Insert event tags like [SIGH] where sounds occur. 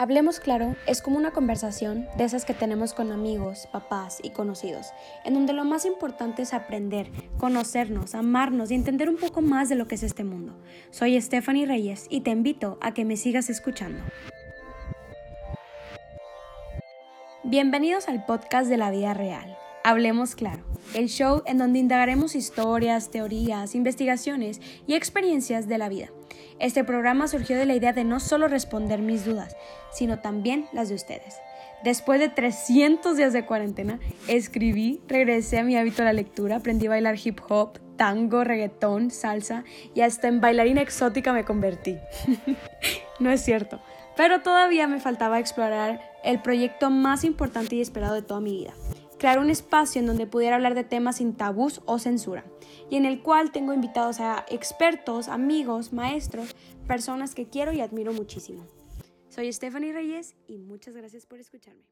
Hablemos claro es como una conversación de esas que tenemos con amigos, papás y conocidos, en donde lo más importante es aprender, conocernos, amarnos y entender un poco más de lo que es este mundo. Soy Stephanie Reyes y te invito a que me sigas escuchando. Bienvenidos al podcast de la vida real. Hablemos claro, el show en donde indagaremos historias, teorías, investigaciones y experiencias de la vida este programa surgió de la idea de no solo responder mis dudas, sino también las de ustedes. Después de 300 días de cuarentena, escribí, regresé a mi hábito de la lectura, aprendí a bailar hip hop, tango, reggaetón, salsa y hasta en bailarina exótica me convertí. [LAUGHS] no es cierto, pero todavía me faltaba explorar el proyecto más importante y esperado de toda mi vida, crear un espacio en donde pudiera hablar de temas sin tabús o censura, y en el cual tengo invitados a expertos, amigos, maestros, personas que quiero y admiro muchísimo. Soy Stephanie Reyes y muchas gracias por escucharme.